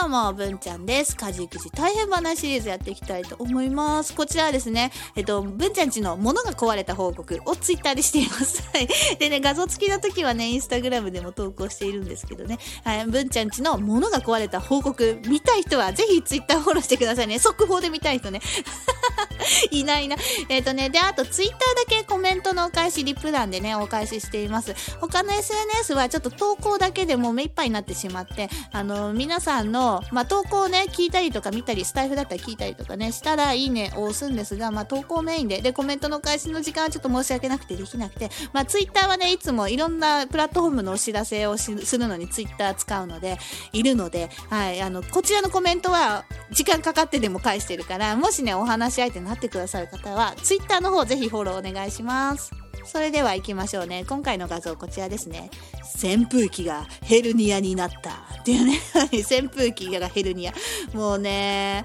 どうも、文ちゃんです。家事育児大変話シリーズやっていきたいと思います。こちらはですね、えっと、文ちゃんちの物が壊れた報告をツイッターでしています。はい。でね、画像付きの時はね、インスタグラムでも投稿しているんですけどね、はい。文ちゃんちの物が壊れた報告、見たい人はぜひツイッターフォローしてくださいね。速報で見たい人ね。いないな。えっ、とね、で、あとツイッターだけコメントのお返し、リプ欄でね、お返ししています。他の SNS はちょっと投稿だけでもう目いっぱいになってしまって、あの、皆さんの、まあ、投稿をね、聞いたりとか見たり、スタイフだったら聞いたりとかね、したらいいねを押すんですが、まあ、投稿メインで、で、コメントのお返しの時間はちょっと申し訳なくてできなくて、まあ、ツイッターはね、いつもいろんなプラットフォームのお知らせをするのにツイッター使うので、いるので、はい、あの、こちらのコメントは時間かかってでも返してるから、もしね、お話し相手になってくださる方は、ツイッターの方ぜひフォローお願いします。ますそれでは行きましょうね。今回の画像こちらですね。扇風機がヘルニアになった。っていうね。扇風機がヘルニア。もうね、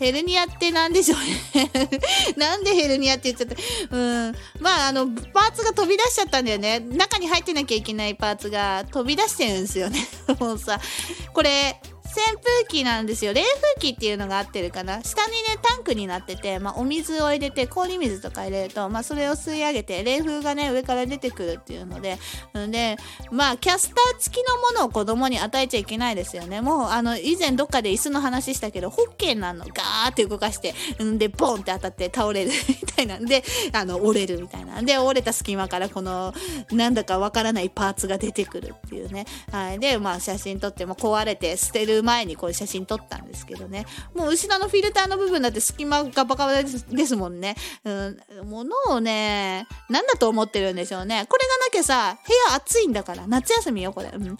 ヘルニアって何でしょうね。なんでヘルニアって言っちゃった？うん。まあ、あの、パーツが飛び出しちゃったんだよね。中に入ってなきゃいけないパーツが飛び出してるんですよね。もうさ、これ、扇風機なんですよ。冷風機っていうのが合ってるかな。下にね、ンクになってて、まあ、お水を入れて、氷水とか入れると、まあ、それを吸い上げて、冷風がね、上から出てくるっていうので、で、まあ、キャスター付きのものを子供に与えちゃいけないですよね。もう、あの、以前どっかで椅子の話したけど、ホッケーなの、ガーって動かして、んで、ポンって当たって倒れる みたいなんで、あの、折れるみたいな。で、折れた隙間からこの、なんだかわからないパーツが出てくるっていうね。はい。で、まあ、写真撮っても壊れて捨てる前にこれ写真撮ったんですけどね。もう後ろのフィルターの部分だって隙間がバカバですもんね。うん。物をね、なんだと思ってるんでしょうね。これがなきゃさ、部屋暑いんだから。夏休みよ、これ。うん。な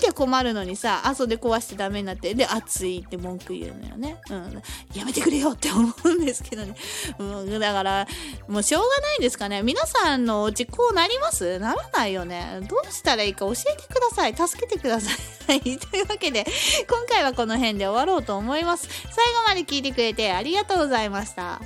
きゃ困るのにさ、後で壊してダメになって、で、暑いって文句言うのよね。うん。やめてくれよって思うんですけどね。うん。だから、もうしょうがないんですかね。皆さんのお家こうなります？ならないよね。どうしたらいいか教えてください。助けてください。はい。というわけで、今回はこの辺で終わろうと思います。最後まで聞いてくれてありがとうございました。